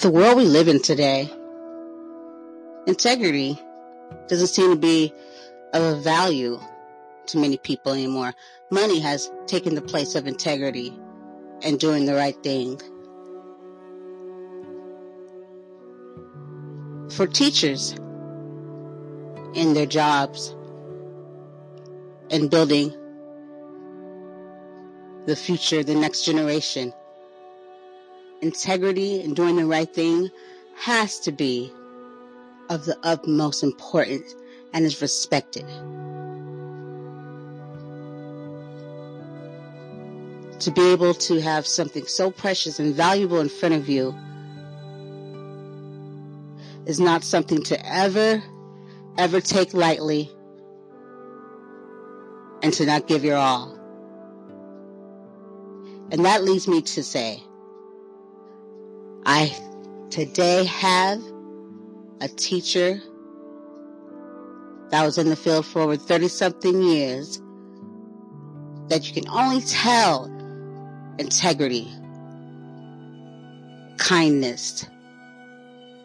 the world we live in today, integrity doesn't seem to be of value to many people anymore. Money has taken the place of integrity and doing the right thing. For teachers in their jobs and building the future, the next generation, integrity and doing the right thing has to be of the utmost importance and is respected. To be able to have something so precious and valuable in front of you is not something to ever, ever take lightly and to not give your all. And that leads me to say, I today have a teacher that was in the field for over 30 something years that you can only tell integrity, kindness,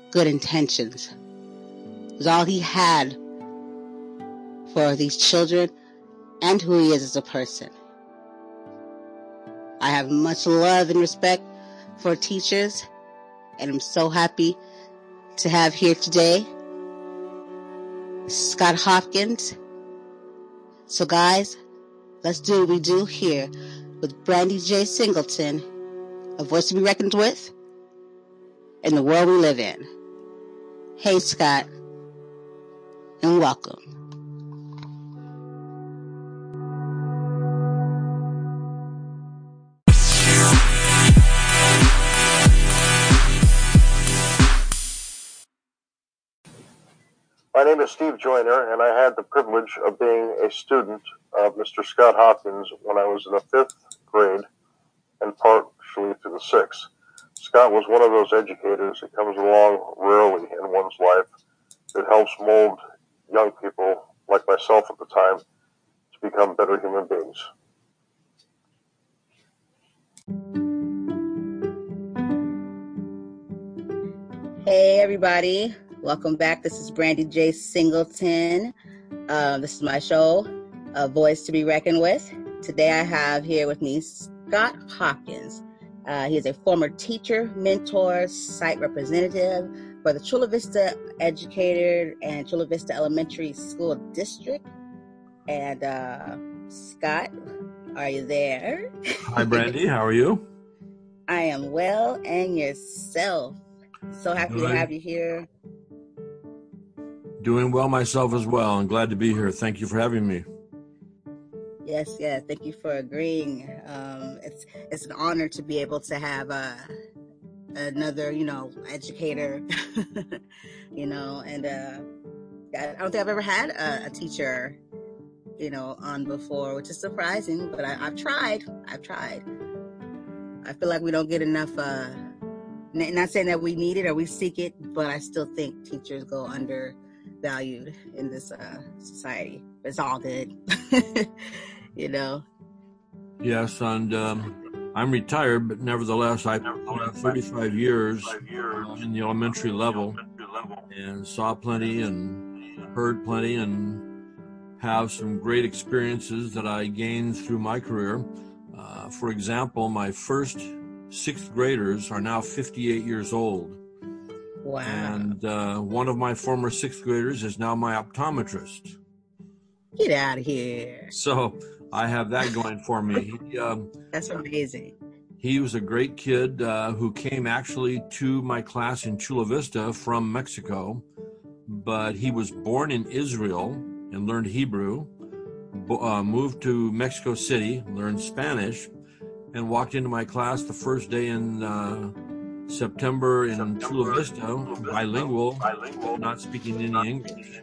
good intentions was all he had for these children and who he is as a person. I have much love and respect for teachers and I'm so happy to have here today Scott Hopkins. So guys, let's do what we do here with Brandy J. Singleton, a voice to be reckoned with in the world we live in. Hey Scott, and welcome. My name is Steve Joyner, and I had the privilege of being a student of Mr. Scott Hopkins when I was in the fifth grade and partially through the sixth. Scott was one of those educators that comes along rarely in one's life that helps mold young people like myself at the time to become better human beings. Hey, everybody. Welcome back. This is Brandy J. Singleton. Um, this is my show, A Voice to Be Reckoned with. Today I have here with me Scott Hopkins. Uh, he is a former teacher, mentor, site representative for the Chula Vista Educator and Chula Vista Elementary School District. And uh, Scott, are you there? Hi, Brandy. How are you? I am well, and yourself. So happy to have you here Doing well myself as well. I'm glad to be here. Thank you for having me. Yes, yes. Thank you for agreeing. Um, it's it's an honor to be able to have uh, another, you know, educator, you know, and uh, I don't think I've ever had a, a, teacher, you know, on before, which is surprising. But I, have tried. I've tried. I feel like we don't get enough. Uh, not saying that we need it or we seek it, but I still think teachers go under valued in this uh, society. It's all good, you know. Yes, and um, I'm retired, but nevertheless, I have 35 years in the elementary level and saw plenty and heard plenty and have some great experiences that I gained through my career. Uh, for example, my first sixth graders are now 58 years old Wow. And uh, one of my former sixth graders is now my optometrist. Get out of here. So I have that going for me. He, um, That's amazing. He was a great kid uh, who came actually to my class in Chula Vista from Mexico, but he was born in Israel and learned Hebrew, uh, moved to Mexico City, learned Spanish, and walked into my class the first day in uh, September in Chula Vista, bilingual, not speaking any English.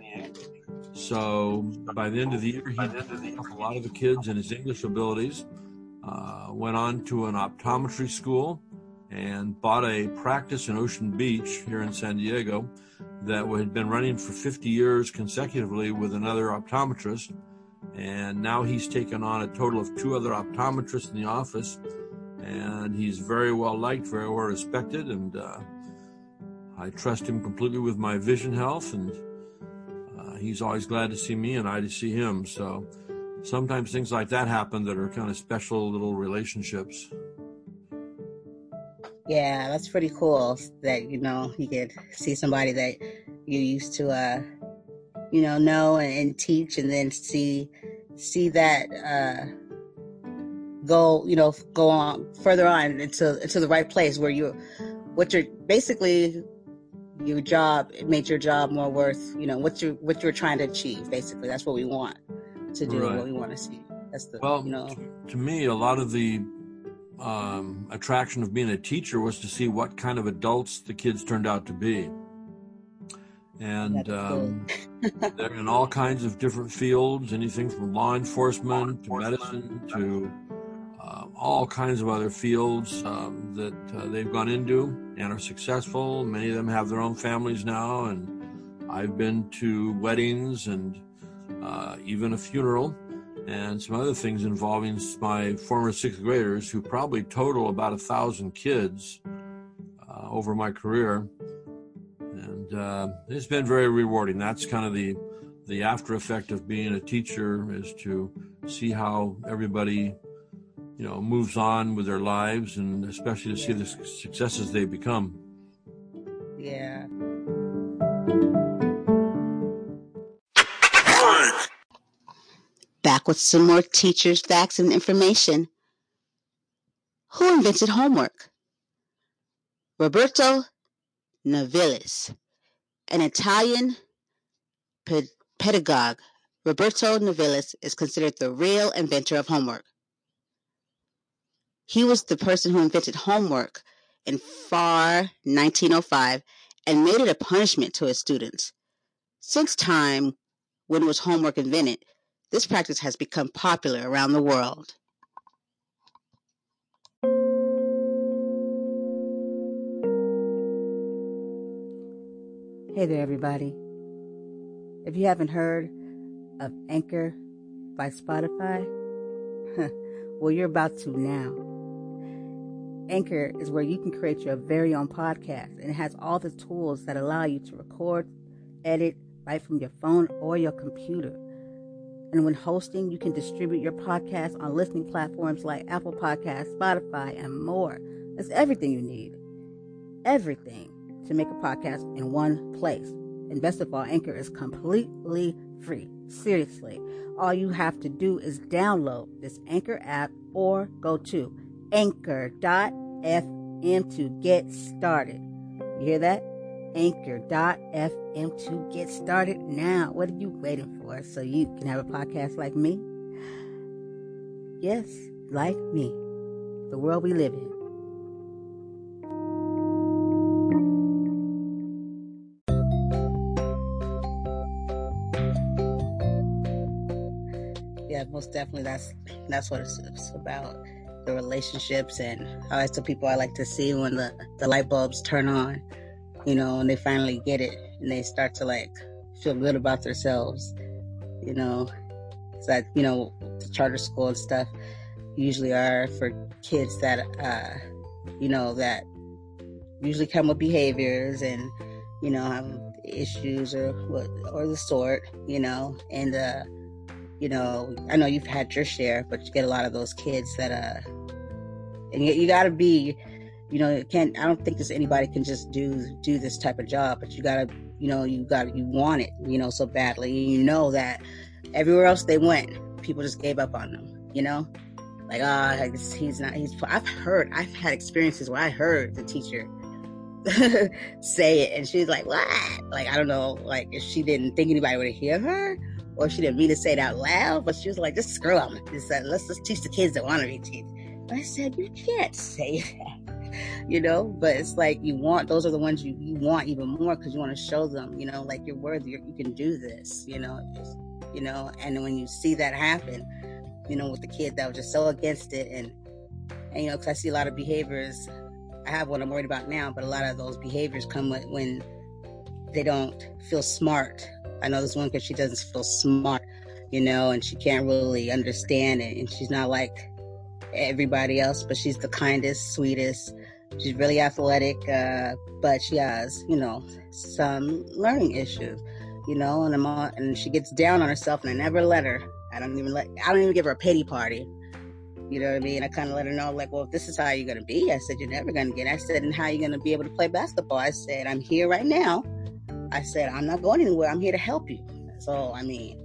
So by the end of the year, he took a lot of the kids and his English abilities. Uh, went on to an optometry school and bought a practice in Ocean Beach here in San Diego that had been running for 50 years consecutively with another optometrist. And now he's taken on a total of two other optometrists in the office and he's very well liked, very well respected, and uh, I trust him completely with my vision health, and uh, he's always glad to see me, and I to see him. So sometimes things like that happen that are kind of special little relationships. Yeah, that's pretty cool that, you know, you could see somebody that you used to, uh, you know, know and, and teach and then see, see that, uh, go, you know, go on further on into, into the right place where you, what you're basically your job, it made your job more worth, you know, what you, what you're trying to achieve. Basically, that's what we want to do, right. what we want to see. That's the, well, you know, to me, a lot of the um, attraction of being a teacher was to see what kind of adults the kids turned out to be. And um, they're in all kinds of different fields, anything from law enforcement to medicine to all kinds of other fields um, that uh, they've gone into and are successful. Many of them have their own families now, and I've been to weddings and uh, even a funeral and some other things involving my former sixth graders who probably total about a thousand kids uh, over my career and uh, it's been very rewarding that's kind of the the after effect of being a teacher is to see how everybody you know moves on with their lives and especially to yeah. see the successes they become yeah Back with some more teachers, facts, and information. Who invented homework? Roberto Nevilis, an Italian pedagogue. Roberto Nevilis is considered the real inventor of homework. He was the person who invented homework in far 1905 and made it a punishment to his students. Since time when was homework invented, this practice has become popular around the world. Hey there, everybody. If you haven't heard of Anchor by Spotify, well, you're about to now. Anchor is where you can create your very own podcast, and it has all the tools that allow you to record, edit right from your phone or your computer. And when hosting, you can distribute your podcast on listening platforms like Apple Podcasts, Spotify, and more. It's everything you need. Everything to make a podcast in one place. And best of all, Anchor is completely free. Seriously. All you have to do is download this Anchor app or go to anchor.fm to get started. You hear that? anchor.fm to get started now. What are you waiting for? So you can have a podcast like me? Yes, like me. The world we live in. Yeah, most definitely. That's that's what it's, it's about. The relationships, and I always tell people I like to see when the the light bulbs turn on you know, and they finally get it and they start to like feel good about themselves, you know. It's that, you know, the charter school and stuff usually are for kids that, uh, you know, that usually come with behaviors and, you know, have issues or what or the sort, you know, and, uh, you know, I know you've had your share, but you get a lot of those kids that, uh, and you, you got to be you know, can't. I don't think this anybody can just do do this type of job, but you gotta, you know, you got to, you want it, you know, so badly. You know that everywhere else they went, people just gave up on them. You know, like ah, oh, he's not. He's. I've heard. I've had experiences where I heard the teacher say it, and she's like, "What?" Like I don't know, like if she didn't think anybody would hear her, or she didn't mean to say it out loud, but she was like, "Just screw them." Said, "Let's just teach the kids that want to be taught." I said, "You can't say that." you know but it's like you want those are the ones you, you want even more because you want to show them you know like you're worthy you can do this you know just, you know and when you see that happen you know with the kid that was just so against it and and you know because i see a lot of behaviors i have what i'm worried about now but a lot of those behaviors come when they don't feel smart i know this one because she doesn't feel smart you know and she can't really understand it and she's not like everybody else but she's the kindest sweetest she's really athletic, uh, but she has, you know, some learning issues, you know, and I'm on, and she gets down on herself, and I never let her. I don't even let, I don't even give her a pity party. You know what I mean? I kind of let her know, like, well, if this is how you're going to be, I said, you're never going to get. I said, and how are you going to be able to play basketball? I said, I'm here right now. I said, I'm not going anywhere. I'm here to help you. So, I mean,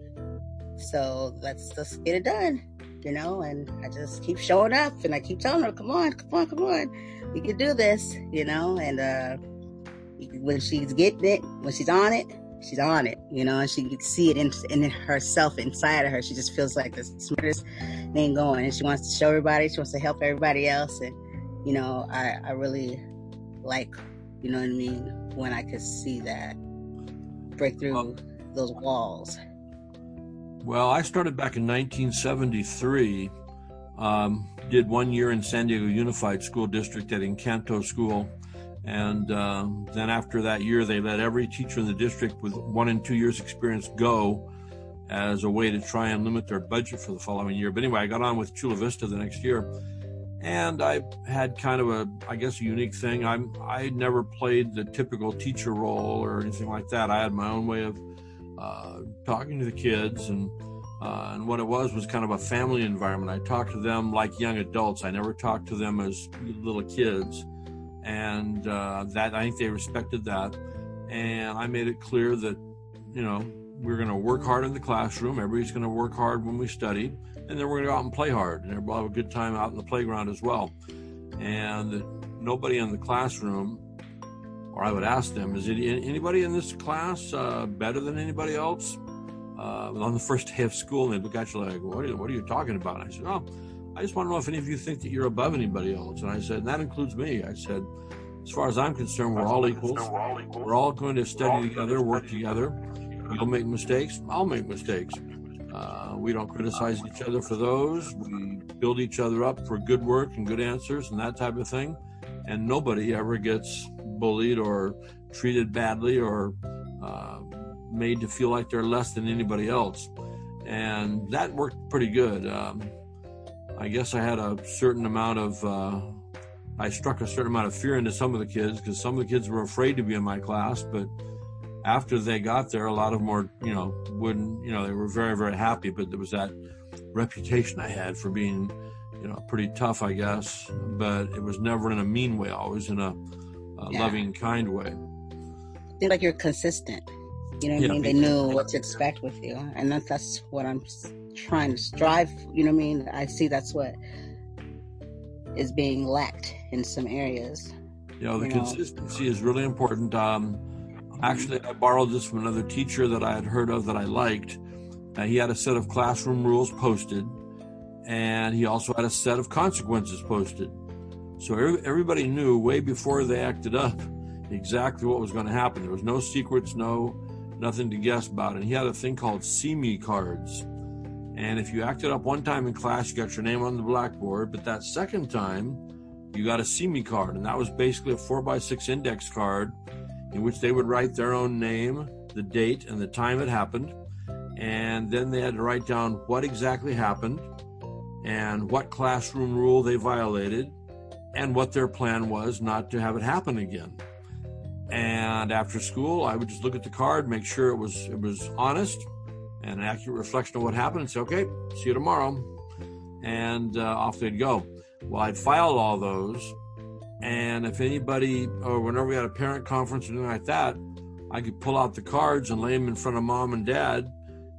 so let's just get it done, you know? And I just keep showing up and I keep telling her, come on, come on, come on. We can do this, you know? And, uh, when she's getting it, when she's on it, she's on it, you know, and she can see it in, in herself, inside of her. She just feels like the smartest thing going, and she wants to show everybody. She wants to help everybody else, and you know, I I really like, you know what I mean, when I could see that break through those walls. Well, I started back in 1973. Um, did one year in San Diego Unified School District at Encanto School and uh, then after that year, they let every teacher in the district with one and two years experience go as a way to try and limit their budget for the following year. But anyway, I got on with Chula Vista the next year. And I had kind of a, I guess, a unique thing. I'm, I never played the typical teacher role or anything like that. I had my own way of uh, talking to the kids, and uh, and what it was was kind of a family environment. I talked to them like young adults. I never talked to them as little kids and uh, that I think they respected that. And I made it clear that you know we're going to work hard in the classroom. Everybody's going to work hard when we study, and then we're going to go out and play hard, and everybody have a good time out in the playground as well. And nobody in the classroom, or I would ask them, is it anybody in this class uh, better than anybody else? Uh, on the first day of school, and they look at you like, "What are you, what are you talking about?" And I said, "Oh." I just want to know if any of you think that you're above anybody else. And I said, and that includes me. I said, as far as I'm concerned, we're all equals. We're all going to study together, work together. You'll make mistakes. I'll make mistakes. Uh, we don't criticize each other for those. We build each other up for good work and good answers and that type of thing. And nobody ever gets bullied or treated badly or uh, made to feel like they're less than anybody else. And that worked pretty good. Um, I guess I had a certain amount of, uh, I struck a certain amount of fear into some of the kids because some of the kids were afraid to be in my class. But after they got there, a lot of them were, you know, wouldn't, you know, they were very, very happy. But there was that reputation I had for being, you know, pretty tough, I guess. But it was never in a mean way, always in a, a yeah. loving, kind way. I feel like you're consistent. You know what yeah, I mean? They knew what to expect with you. And that's, that's what I'm trying to strive. You know what I mean? I see that's what is being lacked in some areas. You know, the you consistency know. is really important. Um, actually, I borrowed this from another teacher that I had heard of that I liked. Uh, he had a set of classroom rules posted, and he also had a set of consequences posted. So everybody knew way before they acted up exactly what was going to happen. There was no secrets, no nothing to guess about. And he had a thing called see me cards. And if you acted up one time in class, you got your name on the blackboard. But that second time, you got a see me card. And that was basically a four by six index card in which they would write their own name, the date, and the time it happened. And then they had to write down what exactly happened and what classroom rule they violated and what their plan was not to have it happen again. And after school, I would just look at the card, make sure it was it was honest and an accurate reflection of what happened, and say, "Okay, see you tomorrow," and uh, off they'd go. Well, I'd file all those, and if anybody or whenever we had a parent conference or anything like that, I could pull out the cards and lay them in front of mom and dad,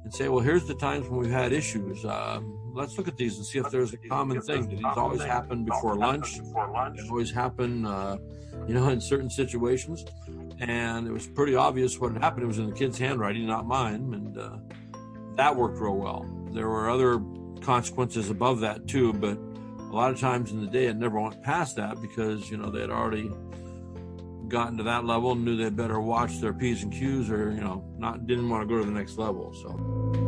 and say, "Well, here's the times when we've had issues. Uh, let's look at these and see if there's a common thing. These always happen before lunch? They always happen, uh, you know, in certain situations." and it was pretty obvious what had happened. It was in the kid's handwriting, not mine, and uh, that worked real well. There were other consequences above that too, but a lot of times in the day it never went past that because you know they had already gotten to that level and knew they'd better watch their p's and q's or you know not didn't want to go to the next level. So.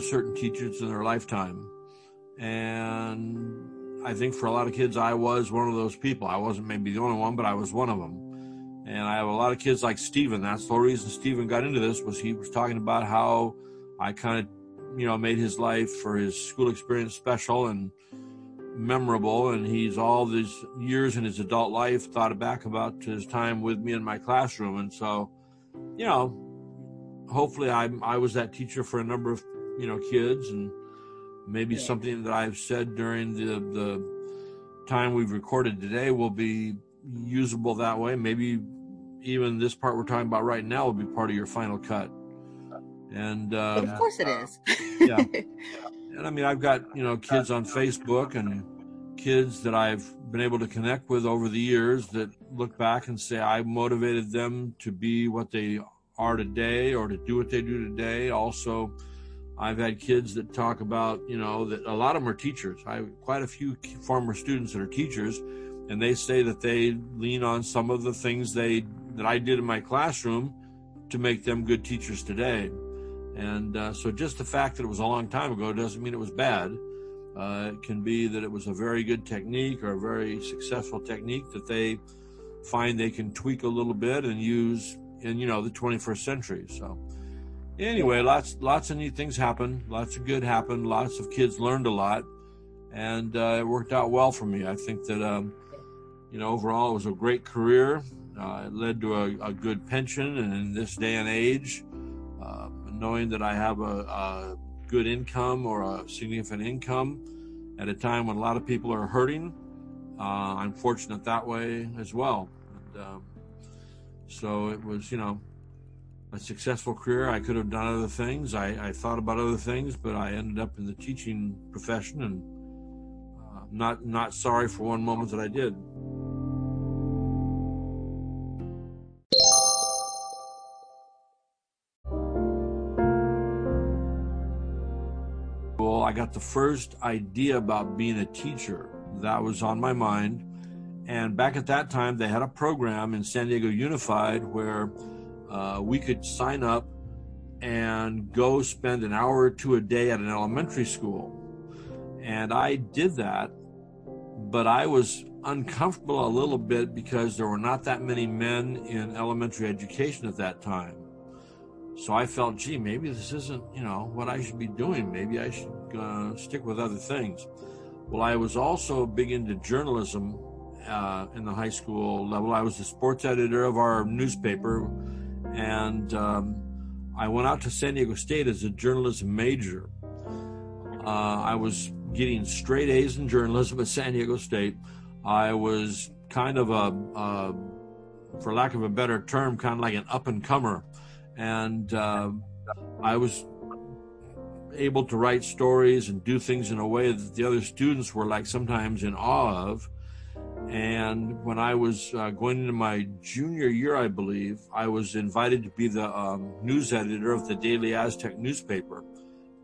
Certain teachers in their lifetime. And I think for a lot of kids, I was one of those people. I wasn't maybe the only one, but I was one of them. And I have a lot of kids like Steven. That's the whole reason Steven got into this was he was talking about how I kind of, you know, made his life for his school experience special and memorable. And he's all these years in his adult life thought back about his time with me in my classroom. And so, you know, hopefully I I was that teacher for a number of you know kids and maybe yeah. something that I've said during the the time we've recorded today will be usable that way. Maybe even this part we're talking about right now will be part of your final cut. And uh, of course it is. yeah. And I mean, I've got you know kids on Facebook and kids that I've been able to connect with over the years that look back and say I motivated them to be what they are today or to do what they do today. Also, I've had kids that talk about, you know, that a lot of them are teachers. I have quite a few former students that are teachers, and they say that they lean on some of the things they that I did in my classroom to make them good teachers today. And uh, so, just the fact that it was a long time ago doesn't mean it was bad. Uh, it can be that it was a very good technique or a very successful technique that they find they can tweak a little bit and use in you know the 21st century. So anyway, lots lots of neat things happened. Lots of good happened. Lots of kids learned a lot, and uh, it worked out well for me. I think that um, you know overall it was a great career. Uh, it led to a, a, good pension, and in this day and age, uh, knowing that I have a, a, good income or a significant income at a time when a lot of people are hurting, uh, I'm fortunate that way as well. And, um, so it was, you know, a successful career. I could have done other things. I, I thought about other things, but I ended up in the teaching profession, and uh, not not sorry for one moment that I did. Well, I got the first idea about being a teacher. That was on my mind. And back at that time, they had a program in San Diego Unified where uh, we could sign up and go spend an hour or two a day at an elementary school. And I did that, but I was uncomfortable a little bit because there were not that many men in elementary education at that time. So I felt, gee, maybe this isn't, you know, what I should be doing. Maybe I should uh, stick with other things. Well, I was also big into journalism uh, in the high school level. I was the sports editor of our newspaper, and um, I went out to San Diego State as a journalism major. Uh, I was getting straight A's in journalism at San Diego State. I was kind of a, a for lack of a better term, kind of like an up and comer, and uh, I was able to write stories and do things in a way that the other students were like sometimes in awe of. And when I was uh, going into my junior year, I believe, I was invited to be the um, news editor of the Daily Aztec newspaper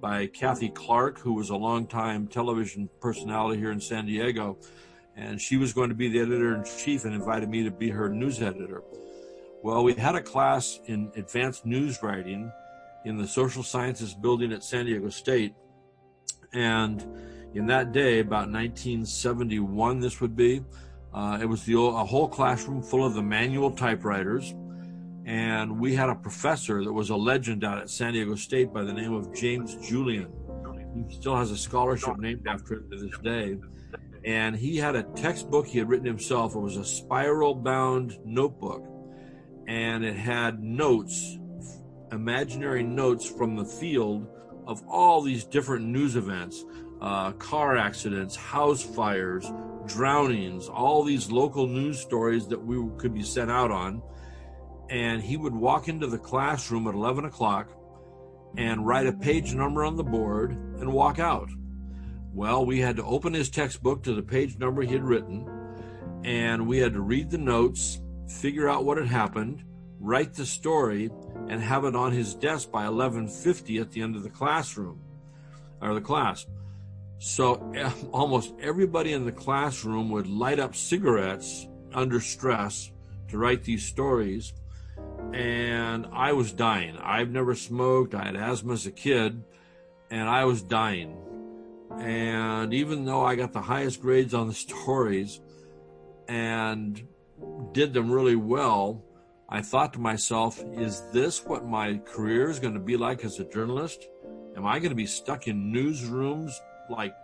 by Kathy Clark, who was a longtime television personality here in San Diego. And she was going to be the editor in chief and invited me to be her news editor. Well, we had a class in advanced news writing in the social sciences building at San Diego State. And in that day, about 1971, this would be, uh, it was the a whole classroom full of the manual typewriters, and we had a professor that was a legend out at San Diego State by the name of James Julian. He still has a scholarship named after him to this day. And he had a textbook he had written himself. It was a spiral bound notebook, and it had notes, imaginary notes from the field of all these different news events uh, car accidents, house fires, drownings, all these local news stories that we could be sent out on. And he would walk into the classroom at 11 o'clock and write a page number on the board and walk out. Well, we had to open his textbook to the page number he had written, and we had to read the notes, figure out what had happened, write the story, and have it on his desk by 11:50 at the end of the classroom or the class. So almost everybody in the classroom would light up cigarettes under stress to write these stories. And I was dying. I've never smoked. I had asthma as a kid, and I was dying. And even though I got the highest grades on the stories and did them really well, I thought to myself, is this what my career is going to be like as a journalist? Am I going to be stuck in newsrooms like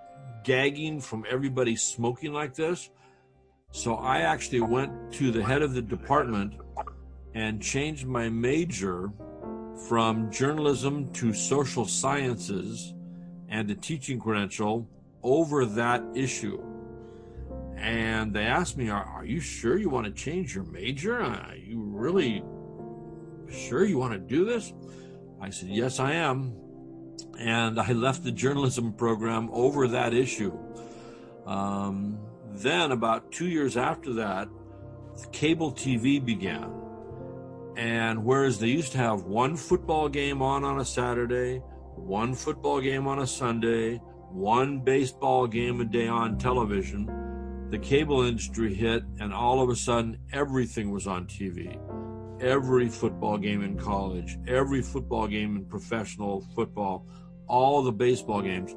gagging from everybody smoking like this? So I actually went to the head of the department and changed my major from journalism to social sciences and a teaching credential over that issue. And they asked me, Are, are you sure you want to change your major? Are you really sure you want to do this? I said, Yes, I am. And I left the journalism program over that issue. Um, then, about two years after that, cable TV began. And whereas they used to have one football game on on a Saturday, one football game on a Sunday, one baseball game a day on television, the cable industry hit, and all of a sudden, everything was on TV. Every football game in college, every football game in professional football, all the baseball games.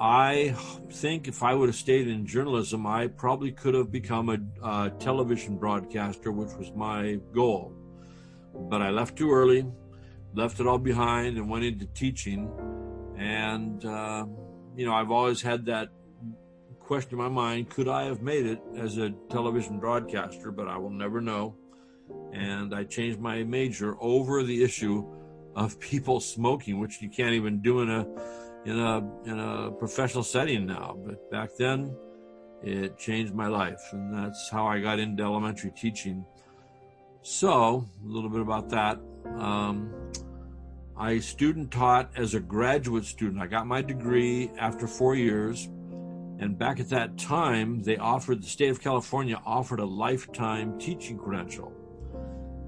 I think if I would have stayed in journalism, I probably could have become a, television broadcaster, which was my goal. But I left too early, left it all behind, and went into teaching. And, uh, you know, I've always had that question in my mind could I have made it as a television broadcaster, but I will never know. And I changed my major over the issue of people smoking, which you can't even do in a in a in a professional setting now. But back then, it changed my life, and that's how I got into elementary teaching. So a little bit about that. Um, I student taught as a graduate student. I got my degree after four years. And back at that time, they offered, the state of California offered a lifetime teaching credential.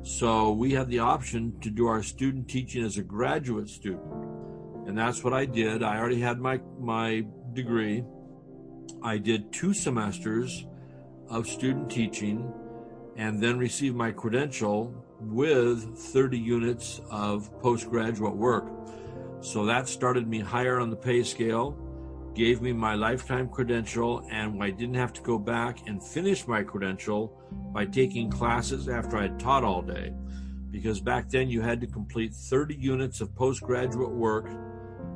So we had the option to do our student teaching as a graduate student and that's what I did. I already had my my degree. I did two semesters of student teaching and then received my credential with 30 units of postgraduate work. So that started me higher on the pay scale, gave me my lifetime credential, and I didn't have to go back and finish my credential by taking classes after I had taught all day. Because back then you had to complete 30 units of postgraduate work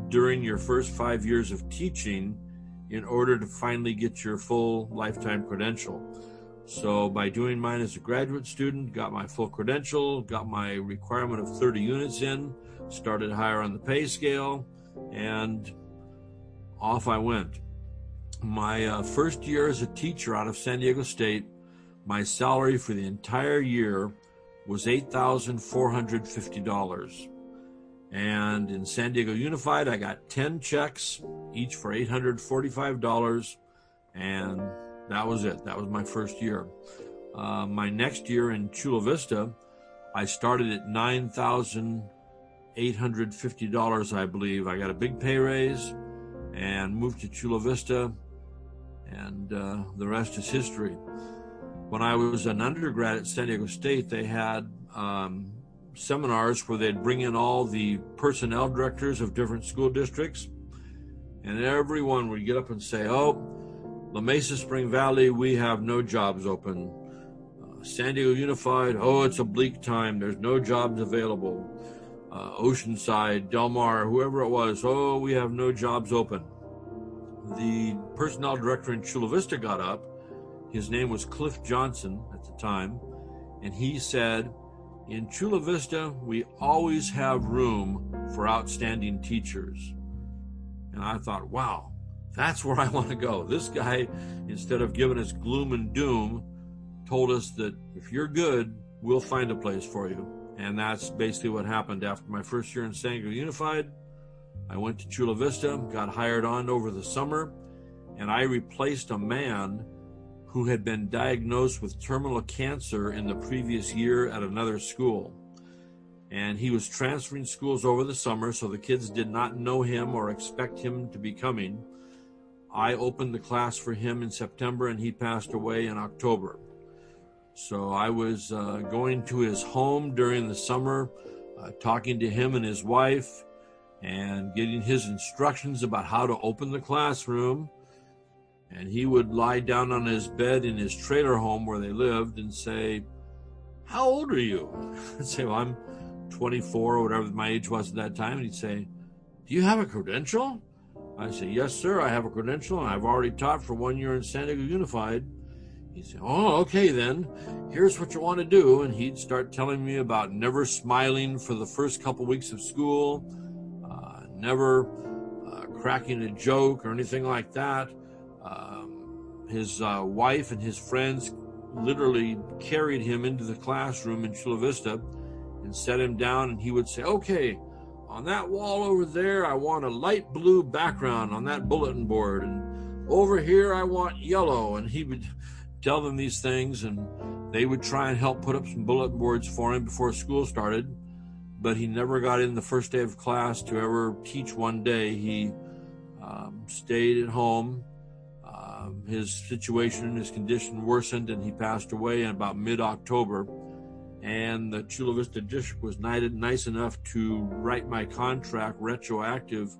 during your first five years of teaching in order to finally get your full lifetime credential. So by doing mine as a graduate student, got my full credential, got my requirement of 30 units in, started higher on the pay scale, and off I went. My uh, first year as a teacher out of San Diego State, my salary for the entire year was $8,450. And in San Diego Unified, I got 10 checks, each for $845. And that was it. That was my first year. Uh, my next year in Chula Vista, I started at $9,850, I believe. I got a big pay raise and moved to Chula Vista, and uh, the rest is history. When I was an undergrad at San Diego State, they had um, seminars where they'd bring in all the personnel directors of different school districts, and everyone would get up and say, "Oh, La Mesa Spring Valley, we have no jobs open. Uh, San Diego Unified, oh, it's a bleak time. There's no jobs available. Uh, Oceanside, Del Mar, whoever it was, oh, we have no jobs open." The personnel director in Chula Vista got up. His name was Cliff Johnson at the time, and he said in Chula Vista, we always have room for outstanding teachers. And I thought, wow, that's where I want to go. This guy, instead of giving us gloom and doom, told us that if you're good, we'll find a place for you. And that's basically what happened after my first year in San Diego Unified. I went to Chula Vista, got hired on over the summer, and I replaced a man who had been diagnosed with terminal cancer in the previous year at another school. And he was transferring schools over the summer, so the kids did not know him or expect him to be coming. I opened the class for him in September, and he passed away in October. So I was uh, going to his home during the summer, uh, talking to him and his wife, and getting his instructions about how to open the classroom and he would lie down on his bed in his trailer home where they lived and say, How old are you? I'd say, Well, I'm 24 or whatever my age was at that time. And he'd say, Do you have a credential? I'd say, Yes, sir, I have a credential and I've already taught for one year in San Diego Unified. He'd say, Oh, okay, then. Here's what you want to do. And he'd start telling me about never smiling for the first couple weeks of school, uh, never uh, cracking a joke or anything like that. Um, his uh, wife and his friends literally carried him into the classroom in Chula Vista and set him down, and he would say, Okay, on that wall over there, I want a light blue background on that bulletin board. And over here, I want yellow. And he would tell them these things, and they would try and help put up some bulletin boards for him before school started. But he never got in the first day of class to ever teach one day. He um, stayed at home. Um, his situation, and his condition worsened, and he passed away in about mid October and the Chula Vista District was nice enough to write my contract retroactive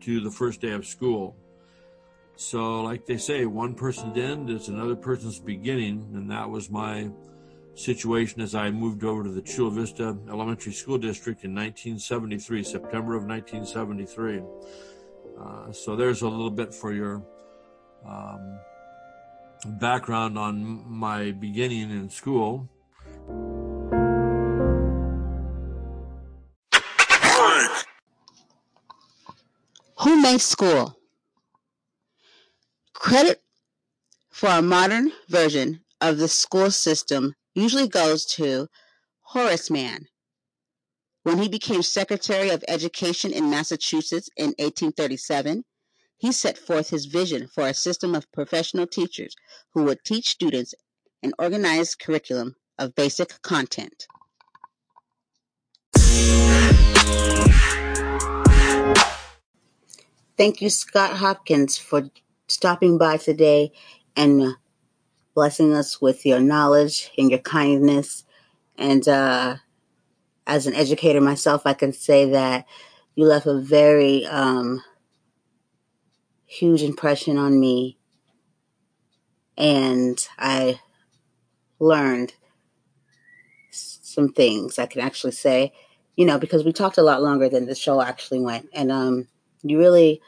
to the first day of school. So, like they say, one person's end is another person's beginning, and that was my situation as I moved over to the Chula Vista Elementary School District in 1973, September of 1973. Uh, so, there's a little bit for your um, background on my beginning in school. Who made school? Credit for a modern version of the school system usually goes to Horace Mann. When he became Secretary of Education in Massachusetts in 1837, he set forth his vision for a system of professional teachers who would teach students an organized curriculum of basic content. Thank you, Scott Hopkins, for stopping by today and blessing us with your knowledge and your kindness. And uh, as an educator myself, I can say that you left a very um, huge impression on me. And I learned some things I can actually say, you know, because we talked a lot longer than the show actually went. And um, you really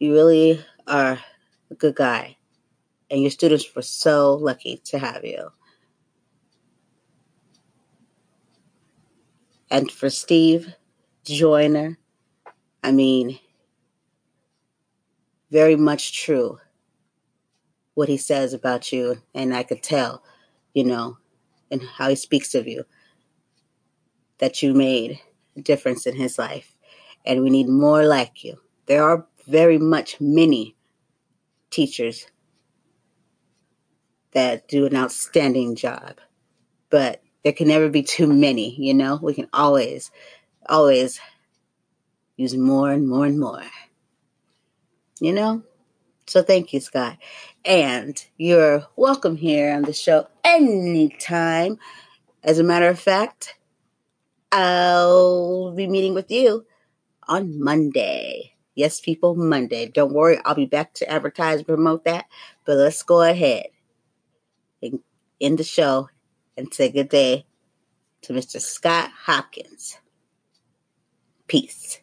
you really are a good guy and your students were so lucky to have you and for steve joyner i mean very much true what he says about you and i could tell you know and how he speaks of you that you made a difference in his life and we need more like you. There are very much many teachers that do an outstanding job, but there can never be too many, you know? We can always, always use more and more and more. You know? So thank you, Scott. And you're welcome here on the show anytime. As a matter of fact, I'll be meeting with you on Monday. Yes, people, Monday. Don't worry, I'll be back to advertise and promote that. But let's go ahead and end the show and say good day to Mr. Scott Hopkins. Peace.